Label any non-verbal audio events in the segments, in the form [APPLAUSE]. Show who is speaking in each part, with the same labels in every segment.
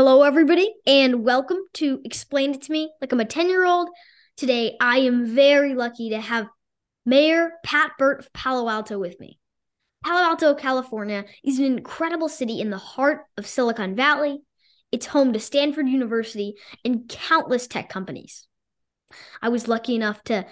Speaker 1: Hello, everybody, and welcome to Explain It to Me Like I'm a 10 year old. Today, I am very lucky to have Mayor Pat Burt of Palo Alto with me. Palo Alto, California is an incredible city in the heart of Silicon Valley. It's home to Stanford University and countless tech companies. I was lucky enough to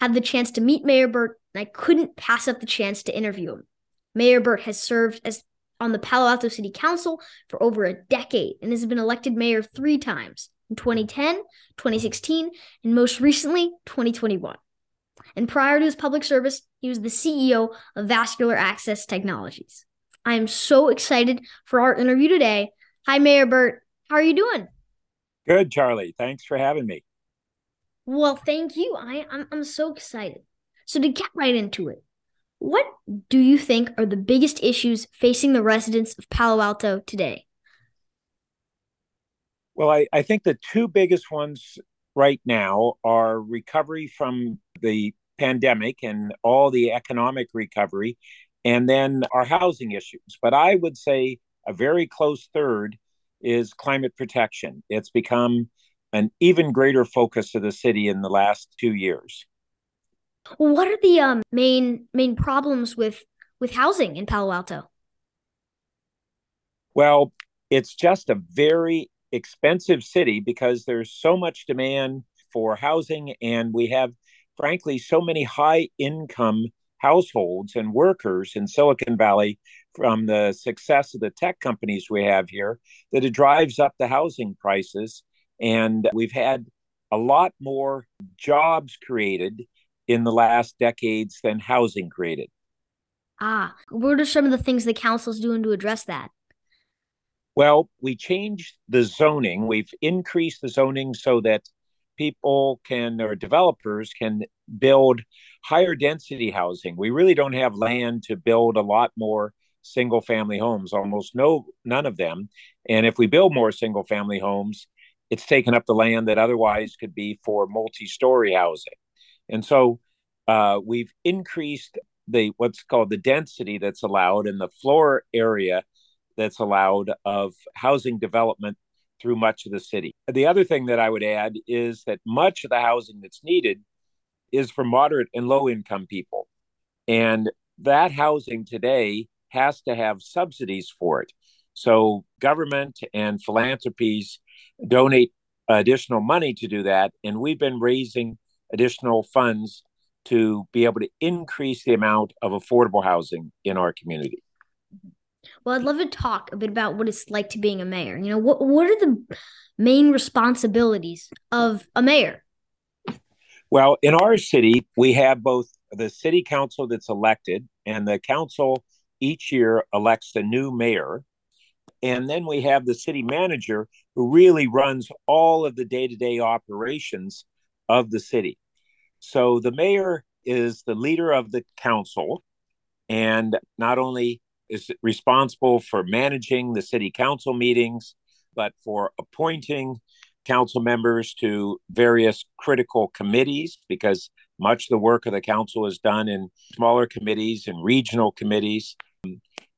Speaker 1: have the chance to meet Mayor Burt, and I couldn't pass up the chance to interview him. Mayor Burt has served as on the Palo Alto City Council for over a decade and has been elected mayor three times in 2010, 2016, and most recently, 2021. And prior to his public service, he was the CEO of Vascular Access Technologies. I am so excited for our interview today. Hi, Mayor Burt. How are you doing?
Speaker 2: Good, Charlie. Thanks for having me.
Speaker 1: Well, thank you. I, I'm, I'm so excited. So, to get right into it, what do you think are the biggest issues facing the residents of Palo Alto today?
Speaker 2: Well, I, I think the two biggest ones right now are recovery from the pandemic and all the economic recovery, and then our housing issues. But I would say a very close third is climate protection. It's become an even greater focus of the city in the last two years.
Speaker 1: What are the um, main main problems with with housing in Palo Alto?
Speaker 2: Well, it's just a very expensive city because there's so much demand for housing and we have frankly so many high income households and workers in Silicon Valley from the success of the tech companies we have here that it drives up the housing prices and we've had a lot more jobs created in the last decades than housing created.
Speaker 1: Ah, what are some of the things the council's doing to address that?
Speaker 2: Well, we changed the zoning. We've increased the zoning so that people can or developers can build higher density housing. We really don't have land to build a lot more single family homes, almost no none of them. And if we build more single family homes, it's taken up the land that otherwise could be for multi-story housing. And so uh, we've increased the what's called the density that's allowed and the floor area that's allowed of housing development through much of the city. The other thing that I would add is that much of the housing that's needed is for moderate and low income people. And that housing today has to have subsidies for it. So government and philanthropies donate additional money to do that. And we've been raising additional funds to be able to increase the amount of affordable housing in our community.
Speaker 1: Well, I'd love to talk a bit about what it's like to being a mayor. You know, what what are the main responsibilities of a mayor?
Speaker 2: Well, in our city, we have both the city council that's elected, and the council each year elects a new mayor. And then we have the city manager who really runs all of the day to day operations of the city. So the mayor is the leader of the council. And not only is responsible for managing the city council meetings, but for appointing council members to various critical committees because much of the work of the council is done in smaller committees and regional committees.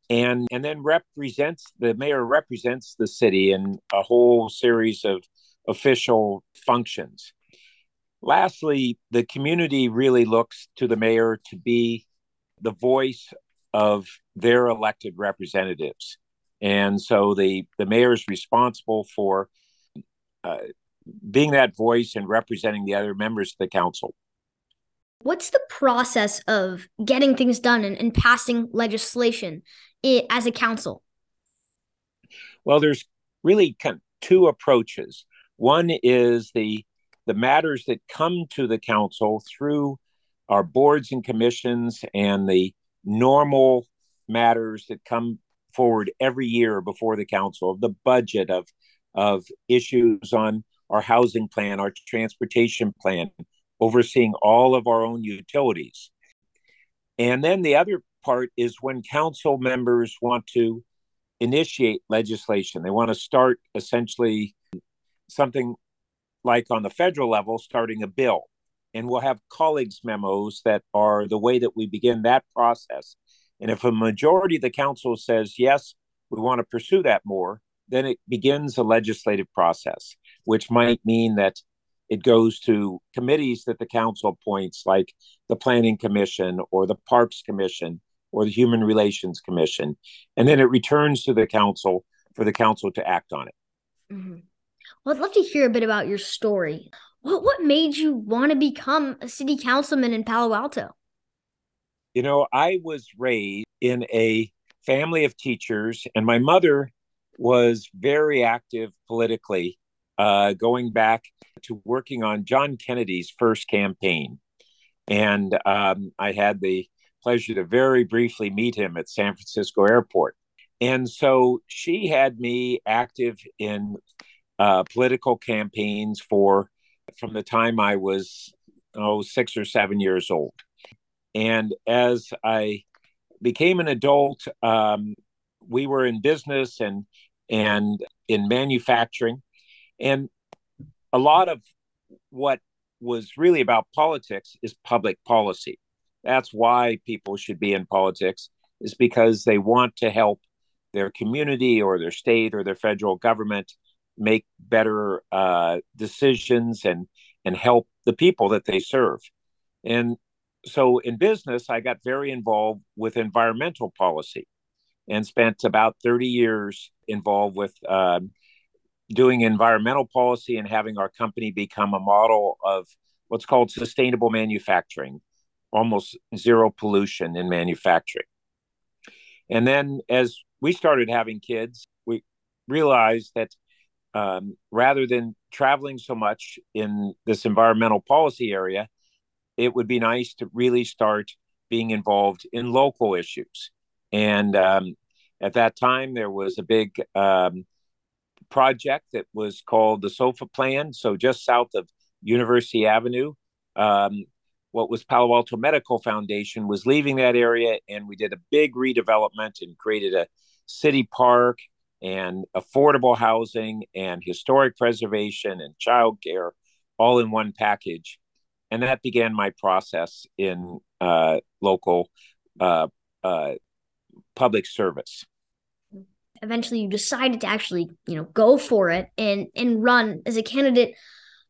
Speaker 2: And and then represents the mayor represents the city in a whole series of official functions Lastly, the community really looks to the mayor to be the voice of their elected representatives. And so the, the mayor is responsible for uh, being that voice and representing the other members of the council.
Speaker 1: What's the process of getting things done and, and passing legislation as a council?
Speaker 2: Well, there's really kind of two approaches. One is the the matters that come to the council through our boards and commissions and the normal matters that come forward every year before the council of the budget of of issues on our housing plan our transportation plan overseeing all of our own utilities. And then the other part is when council members want to initiate legislation they want to start essentially something like on the federal level, starting a bill. And we'll have colleagues' memos that are the way that we begin that process. And if a majority of the council says, yes, we want to pursue that more, then it begins a legislative process, which might mean that it goes to committees that the council appoints, like the Planning Commission or the Parks Commission or the Human Relations Commission. And then it returns to the council for the council to act on it.
Speaker 1: Mm-hmm. Well, I'd love to hear a bit about your story. What, what made you want to become a city councilman in Palo Alto?
Speaker 2: You know, I was raised in a family of teachers, and my mother was very active politically, uh, going back to working on John Kennedy's first campaign. And um, I had the pleasure to very briefly meet him at San Francisco Airport. And so she had me active in uh, political campaigns for from the time I was oh six or seven years old. And as I became an adult, um, we were in business and and in manufacturing, and a lot of what was really about politics is public policy. That's why people should be in politics, is because they want to help their community or their state or their federal government make better uh, decisions and and help the people that they serve. And so in business, I got very involved with environmental policy and spent about 30 years involved with uh, doing environmental policy and having our company become a model of what's called sustainable manufacturing, almost zero pollution in manufacturing. And then as we started having kids, we realized that um, rather than traveling so much in this environmental policy area, it would be nice to really start being involved in local issues. And um, at that time, there was a big um, project that was called the SOFA Plan. So just south of University Avenue, um, what was Palo Alto Medical Foundation was leaving that area, and we did a big redevelopment and created a city park and affordable housing and historic preservation and childcare all in one package. And that began my process in uh, local uh, uh, public service.
Speaker 1: Eventually, you decided to actually, you know, go for it and and run as a candidate.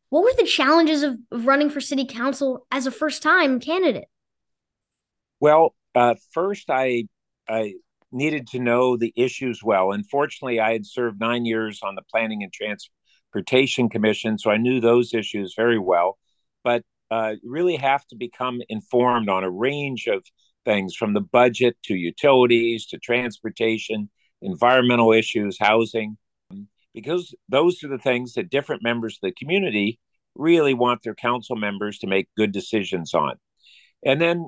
Speaker 1: What were the challenges of, of running for city council as a first time candidate?
Speaker 2: Well, uh, first, I I needed to know the issues well. Unfortunately, I had served nine years on the Planning and Transportation Commission, so I knew those issues very well. But uh, really have to become informed on a range of things from the budget to utilities to transportation, environmental issues, housing, because those are the things that different members of the community really want their council members to make good decisions on. And then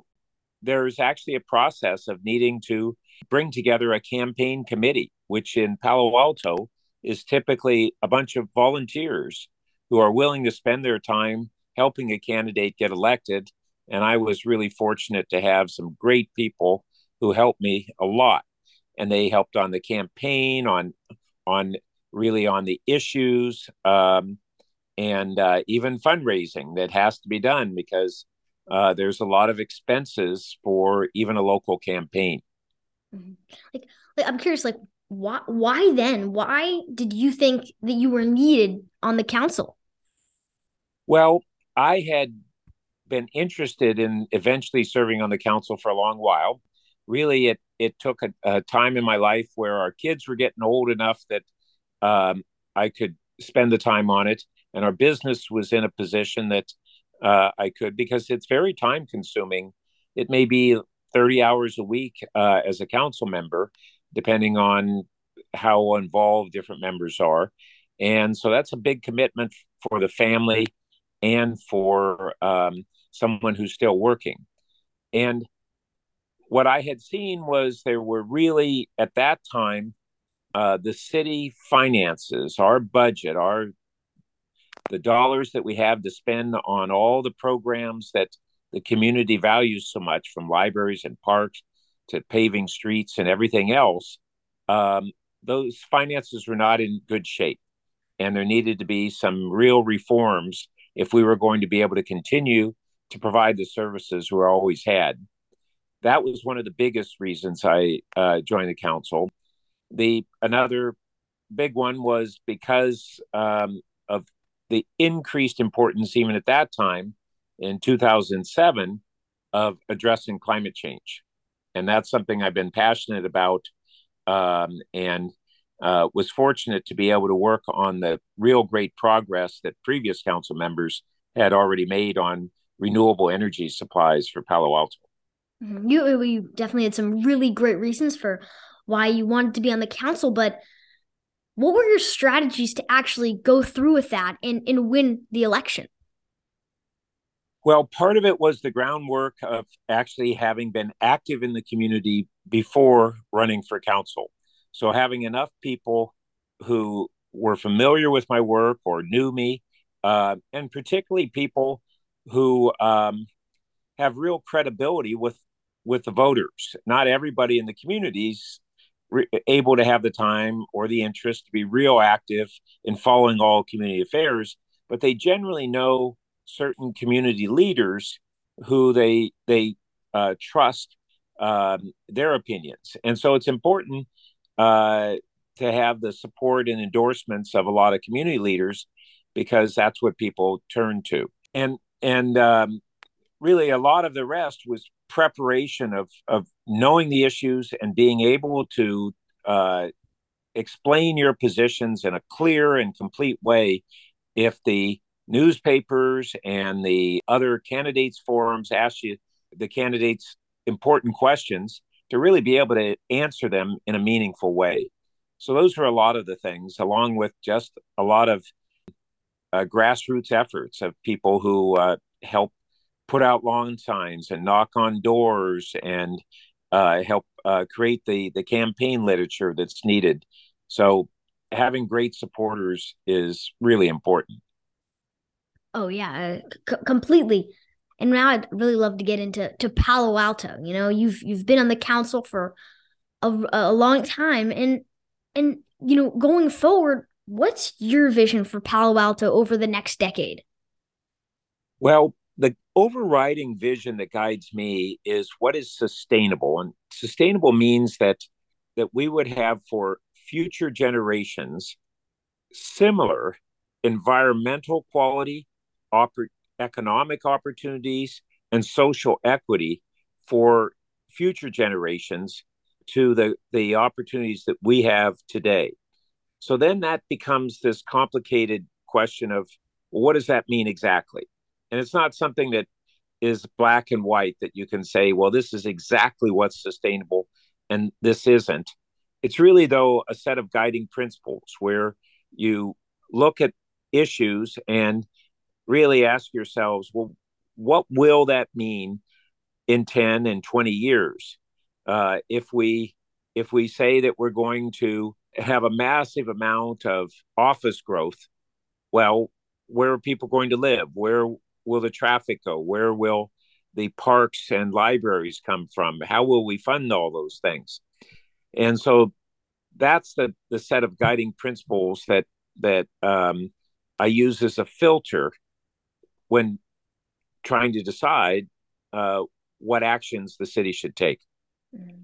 Speaker 2: there's actually a process of needing to bring together a campaign committee, which in Palo Alto is typically a bunch of volunteers who are willing to spend their time helping a candidate get elected. And I was really fortunate to have some great people who helped me a lot. And they helped on the campaign, on on really on the issues, um, and uh, even fundraising that has to be done because uh, there's a lot of expenses for even a local campaign.
Speaker 1: Mm-hmm. Like, like, I'm curious, like, why, why then? Why did you think that you were needed on the council?
Speaker 2: Well, I had been interested in eventually serving on the council for a long while. Really, it it took a, a time in my life where our kids were getting old enough that um, I could spend the time on it, and our business was in a position that uh, I could because it's very time consuming. It may be 30 hours a week uh, as a council member, depending on how involved different members are. And so that's a big commitment for the family and for um, someone who's still working. And what I had seen was there were really, at that time, uh, the city finances, our budget, our the dollars that we have to spend on all the programs that the community values so much, from libraries and parks to paving streets and everything else, um, those finances were not in good shape. And there needed to be some real reforms if we were going to be able to continue to provide the services we always had. That was one of the biggest reasons I uh, joined the council. The another big one was because um, of the increased importance, even at that time in 2007, of addressing climate change. And that's something I've been passionate about um, and uh, was fortunate to be able to work on the real great progress that previous council members had already made on renewable energy supplies for Palo Alto.
Speaker 1: Mm-hmm. You, you definitely had some really great reasons for why you wanted to be on the council, but what were your strategies to actually go through with that and, and win the election?
Speaker 2: Well, part of it was the groundwork of actually having been active in the community before running for council. So, having enough people who were familiar with my work or knew me, uh, and particularly people who um, have real credibility with with the voters. Not everybody in the communities re- able to have the time or the interest to be real active in following all community affairs, but they generally know certain community leaders who they they uh, trust um, their opinions, and so it's important uh, to have the support and endorsements of a lot of community leaders because that's what people turn to, and and um, really a lot of the rest was preparation of of knowing the issues and being able to uh, explain your positions in a clear and complete way if the newspapers and the other candidates forums ask you the candidates important questions to really be able to answer them in a meaningful way so those were a lot of the things along with just a lot of uh, grassroots efforts of people who uh, help put out lawn signs and knock on doors and uh, help uh, create the the campaign literature that's needed. So having great supporters is really important.
Speaker 1: Oh yeah, uh, c- completely. And now I'd really love to get into to Palo Alto. You know, you've you've been on the council for a, a long time, and and you know, going forward, what's your vision for Palo Alto over the next decade?
Speaker 2: Well, the overriding vision that guides me is what is sustainable and sustainable means that that we would have for future generations similar environmental quality oppor- economic opportunities and social equity for future generations to the the opportunities that we have today. So then that becomes this complicated question of well, what does that mean exactly? And it's not something that is black and white that you can say well this is exactly what's sustainable and this isn't. It's really though a set of guiding principles where you look at issues and really ask yourselves well what will that mean in 10 and 20 years uh, if we if we say that we're going to have a massive amount of office growth well where are people going to live where will the traffic go? Where will the parks and libraries come from? How will we fund all those things? And so that's the, the set of guiding principles that that um, I use as a filter when trying to decide uh, what actions the city should take. Mm-hmm.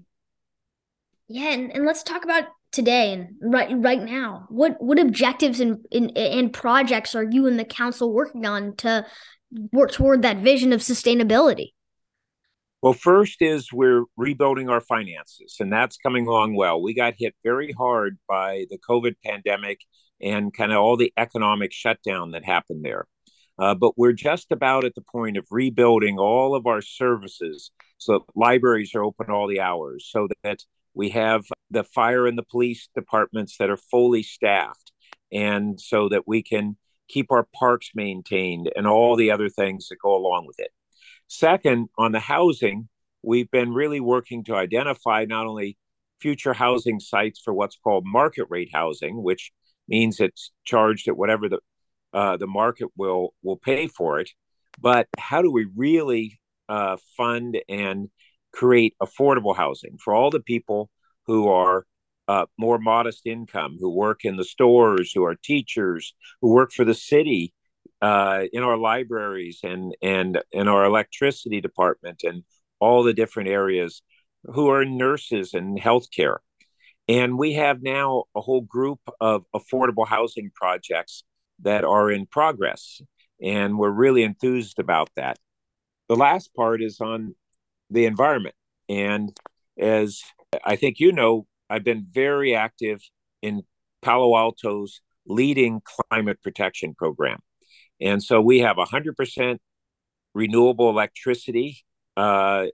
Speaker 1: Yeah, and, and let's talk about today and right right now. What what objectives and, and and projects are you and the council working on to work toward that vision of sustainability?
Speaker 2: Well, first is we're rebuilding our finances, and that's coming along well. We got hit very hard by the COVID pandemic and kind of all the economic shutdown that happened there. Uh, but we're just about at the point of rebuilding all of our services so libraries are open all the hours, so that we have the fire and the police departments that are fully staffed, and so that we can keep our parks maintained, and all the other things that go along with it. Second, on the housing, we've been really working to identify not only future housing sites for what's called market rate housing, which means it's charged at whatever the uh, the market will will pay for it, but how do we really uh, fund and create affordable housing for all the people who are uh, more modest income who work in the stores, who are teachers, who work for the city, uh, in our libraries and and in our electricity department and all the different areas, who are nurses and healthcare. And we have now a whole group of affordable housing projects that are in progress. And we're really enthused about that. The last part is on the environment. And as I think you know, I've been very active in Palo Alto's leading climate protection program. And so we have 100% renewable electricity. Uh,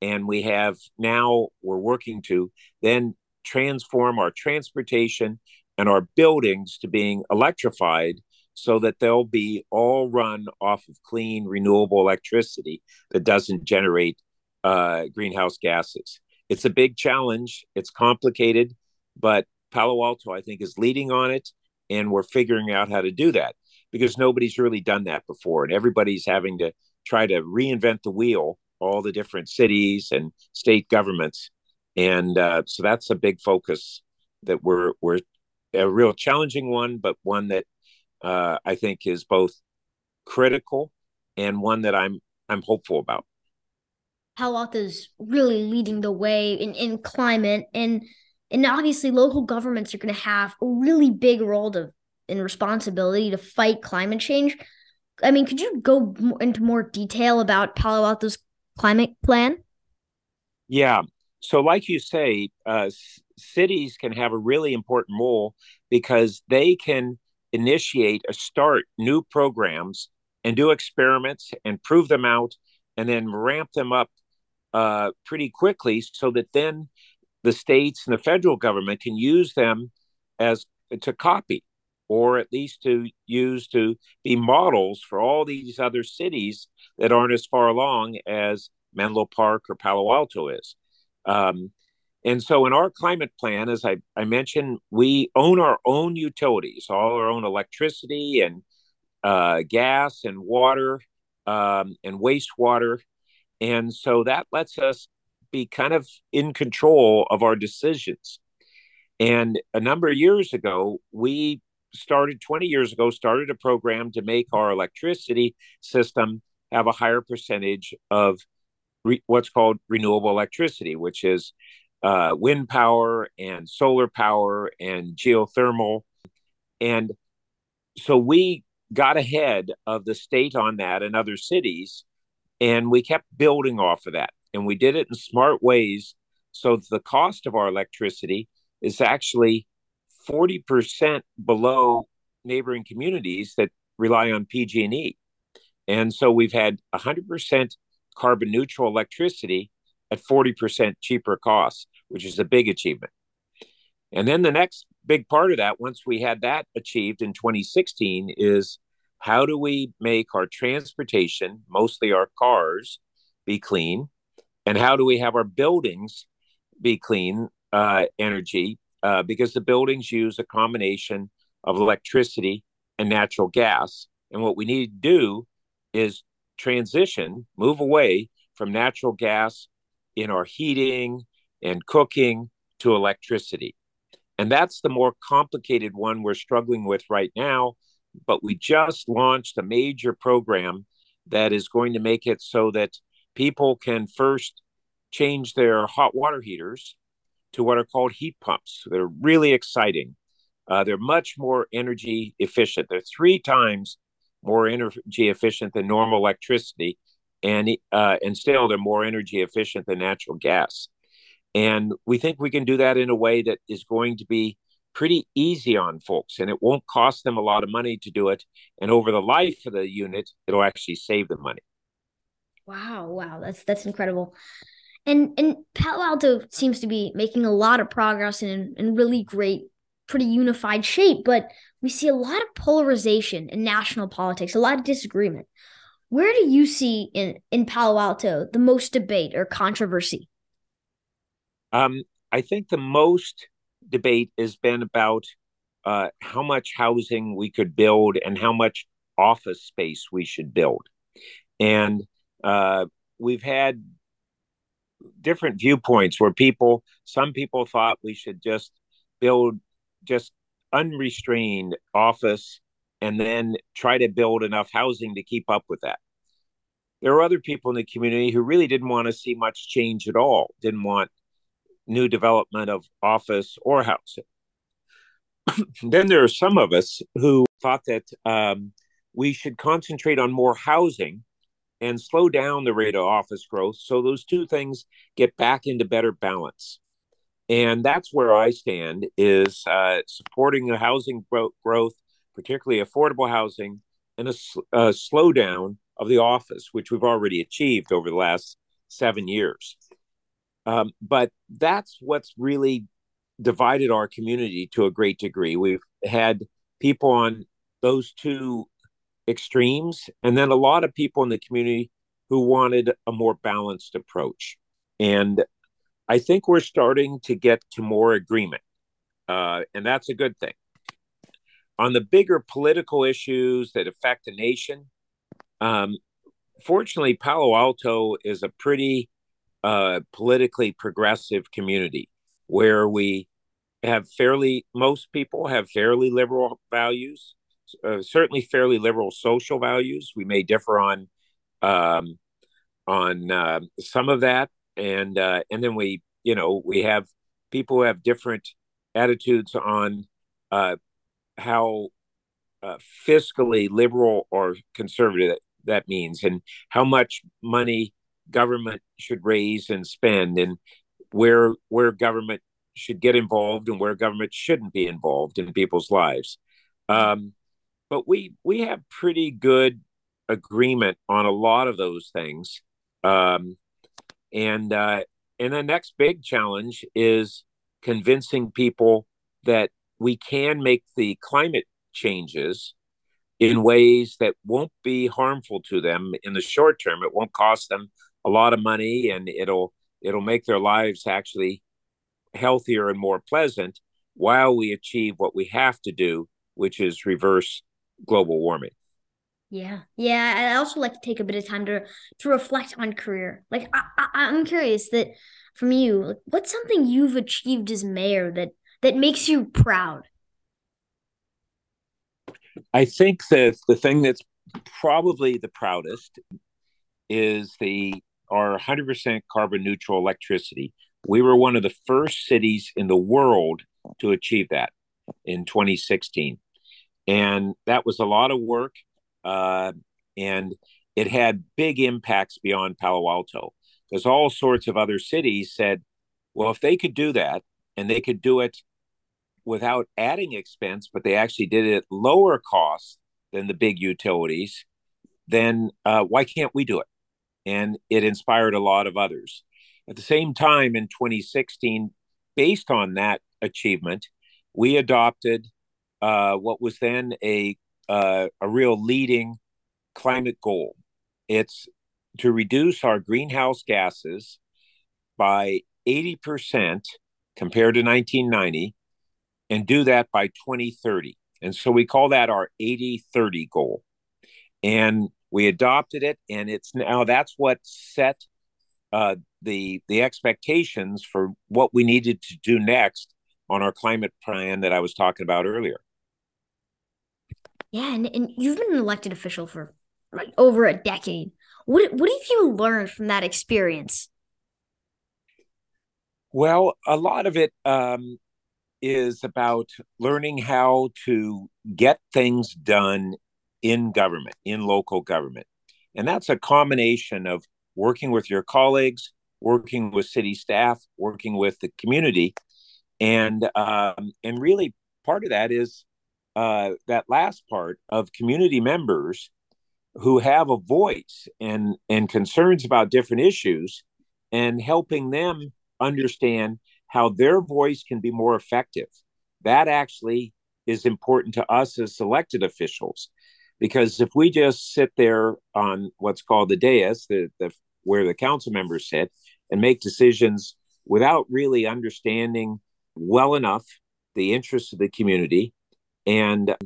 Speaker 2: and we have now, we're working to then transform our transportation and our buildings to being electrified so that they'll be all run off of clean, renewable electricity that doesn't generate uh, greenhouse gases. It's a big challenge. It's complicated, but Palo Alto, I think, is leading on it, and we're figuring out how to do that because nobody's really done that before, and everybody's having to try to reinvent the wheel. All the different cities and state governments, and uh, so that's a big focus that we're we're a real challenging one, but one that uh, I think is both critical and one that I'm I'm hopeful about.
Speaker 1: Palo Alto is really leading the way in, in climate and and obviously local governments are going to have a really big role to in responsibility to fight climate change. I mean, could you go into more detail about Palo Alto's climate plan?
Speaker 2: Yeah. So, like you say, uh, cities can have a really important role because they can initiate or start new programs and do experiments and prove them out and then ramp them up uh, pretty quickly so that then the states and the federal government can use them as to copy or at least to use to be models for all these other cities that aren't as far along as Menlo Park or Palo Alto is. Um, and so, in our climate plan, as I, I mentioned, we own our own utilities, all our own electricity and uh, gas and water um, and wastewater. And so that lets us be kind of in control of our decisions. And a number of years ago, we started 20 years ago, started a program to make our electricity system have a higher percentage of re- what's called renewable electricity, which is uh, wind power and solar power and geothermal. And so we got ahead of the state on that and other cities, and we kept building off of that. And we did it in smart ways so the cost of our electricity is actually 40% below neighboring communities that rely on PG&E. And so we've had 100% carbon neutral electricity at 40% cheaper costs, which is a big achievement. And then the next big part of that, once we had that achieved in 2016, is how do we make our transportation, mostly our cars, be clean? And how do we have our buildings be clean uh, energy? Uh, because the buildings use a combination of electricity and natural gas. And what we need to do is transition, move away from natural gas in our heating and cooking to electricity. And that's the more complicated one we're struggling with right now. But we just launched a major program that is going to make it so that people can first change their hot water heaters to what are called heat pumps. They're really exciting. Uh, they're much more energy efficient. They're three times more energy efficient than normal electricity, and uh, and still they're more energy efficient than natural gas. And we think we can do that in a way that is going to be pretty easy on folks, and it won't cost them a lot of money to do it. And over the life of the unit, it'll actually save them money.
Speaker 1: Wow, wow, that's that's incredible. And and Palo Alto seems to be making a lot of progress in in really great, pretty unified shape, but we see a lot of polarization in national politics, a lot of disagreement. Where do you see in, in Palo Alto the most debate or controversy?
Speaker 2: Um, I think the most debate has been about uh, how much housing we could build and how much office space we should build. And uh, we've had different viewpoints where people, some people thought we should just build just unrestrained office and then try to build enough housing to keep up with that. There are other people in the community who really didn't want to see much change at all, didn't want new development of office or housing. [CLEARS THROAT] then there are some of us who thought that um, we should concentrate on more housing and slow down the rate of office growth so those two things get back into better balance and that's where i stand is uh, supporting the housing growth particularly affordable housing and a, a slowdown of the office which we've already achieved over the last seven years um, but that's what's really divided our community to a great degree we've had people on those two extremes, and then a lot of people in the community who wanted a more balanced approach. And I think we're starting to get to more agreement, uh, and that's a good thing. On the bigger political issues that affect the nation, um, fortunately, Palo Alto is a pretty uh, politically progressive community where we have fairly, most people have fairly liberal values uh, certainly fairly liberal social values. We may differ on um, on uh, some of that, and uh, and then we you know we have people who have different attitudes on uh, how uh, fiscally liberal or conservative that means, and how much money government should raise and spend, and where where government should get involved and where government shouldn't be involved in people's lives. Um, but we we have pretty good agreement on a lot of those things. Um, and uh, and the next big challenge is convincing people that we can make the climate changes in ways that won't be harmful to them in the short term. It won't cost them a lot of money, and it'll it'll make their lives actually healthier and more pleasant while we achieve what we have to do, which is reverse global warming.
Speaker 1: Yeah, yeah. I also like to take a bit of time to to reflect on career. Like I, I I'm curious that from you, like, what's something you've achieved as mayor that that makes you proud?
Speaker 2: I think that the thing that's probably the proudest is the our 100% carbon neutral electricity. We were one of the first cities in the world to achieve that in 2016 and that was a lot of work uh, and it had big impacts beyond palo alto because all sorts of other cities said well if they could do that and they could do it without adding expense but they actually did it at lower cost than the big utilities then uh, why can't we do it? And it inspired a lot of others. At the same time in 2016 based on that achievement we adopted uh, what was then a uh, a real leading climate goal. It's to reduce our greenhouse gases by 80% compared to 1990 and do that by 2030. And so we call that our 80 30 goal. And we adopted it, and it's now that's what set uh, the the expectations for what we needed to do next on our climate plan that I was talking about earlier.
Speaker 1: Yeah, and, and you've been an elected official for like over a decade. What what have you learned from that experience?
Speaker 2: Well, a lot of it um, is about learning how to get things done in government, in local government. And that's a combination of working with your colleagues, working with city staff, working with the community. And um, and really part of that is uh, that last part of community members who have a voice and and concerns about different issues and helping them understand how their voice can be more effective. That actually is important to us as elected officials because if we just sit there on what's called the dais the, the where the council members sit and make decisions without really understanding well enough the interests of the community and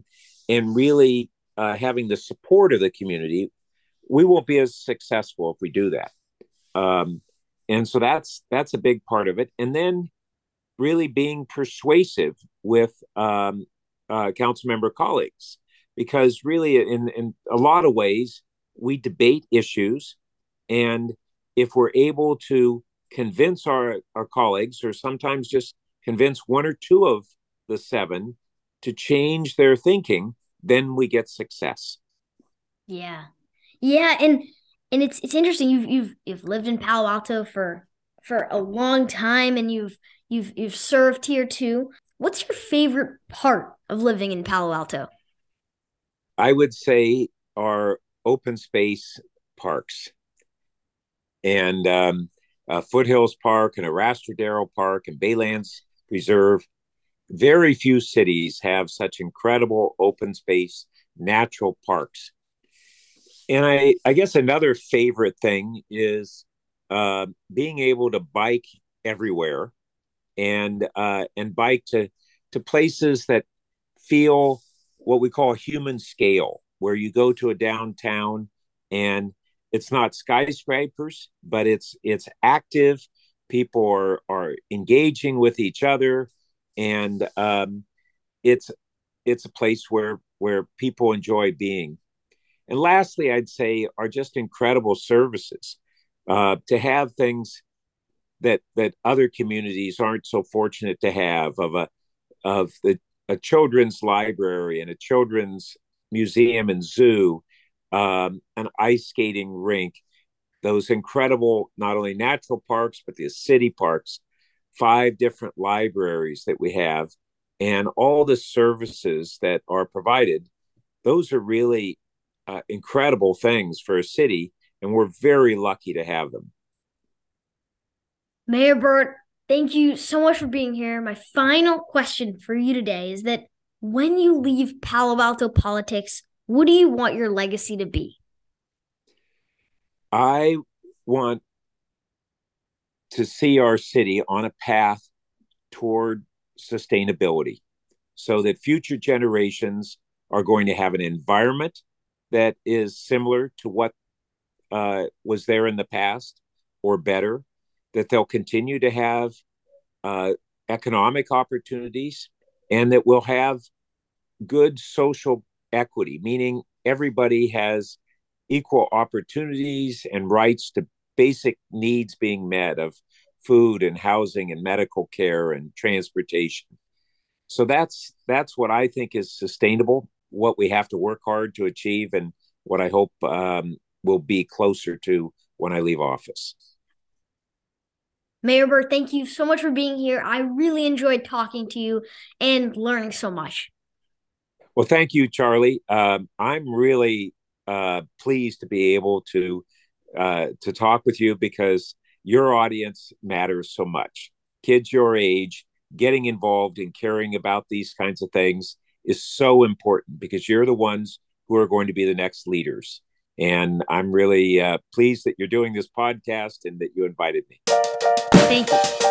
Speaker 2: and really uh, having the support of the community, we won't be as successful if we do that. Um, and so that's that's a big part of it. And then really being persuasive with um, uh, council member colleagues, because really in in a lot of ways we debate issues, and if we're able to convince our, our colleagues, or sometimes just convince one or two of the seven to change their thinking, then we get success.
Speaker 1: Yeah. Yeah, and and it's it's interesting. You've you've you've lived in Palo Alto for for a long time and you've you've you've served here too. What's your favorite part of living in Palo Alto?
Speaker 2: I would say our open space parks. And um, uh, Foothills Park and Arastradero Park and Baylands Reserve. Very few cities have such incredible open space natural parks and I, I guess another favorite thing is uh, being able to bike everywhere and uh, and bike to to places that feel what we call human scale, where you go to a downtown and it's not skyscrapers, but it's it's active. People are are engaging with each other, and um, it's it's a place where where people enjoy being. And lastly, I'd say are just incredible services uh, to have things that that other communities aren't so fortunate to have of a of the a children's library and a children's museum and zoo, um, an ice skating rink, those incredible not only natural parks but the city parks, five different libraries that we have, and all the services that are provided. Those are really uh, incredible things for a city, and we're very lucky to have them.
Speaker 1: Mayor Burt, thank you so much for being here. My final question for you today is that when you leave Palo Alto politics, what do you want your legacy to be?
Speaker 2: I want to see our city on a path toward sustainability so that future generations are going to have an environment that is similar to what uh, was there in the past or better, that they'll continue to have uh, economic opportunities, and that we'll have good social equity, meaning everybody has equal opportunities and rights to basic needs being met of food and housing and medical care and transportation. So that's that's what I think is sustainable what we have to work hard to achieve and what I hope um, will be closer to when I leave office.
Speaker 1: Mayor Burt, thank you so much for being here. I really enjoyed talking to you and learning so much.
Speaker 2: Well, thank you, Charlie. Um, I'm really uh, pleased to be able to uh, to talk with you because your audience matters so much. Kids your age getting involved and caring about these kinds of things is so important because you're the ones who are going to be the next leaders. And I'm really uh, pleased that you're doing this podcast and that you invited me.
Speaker 1: Thank you.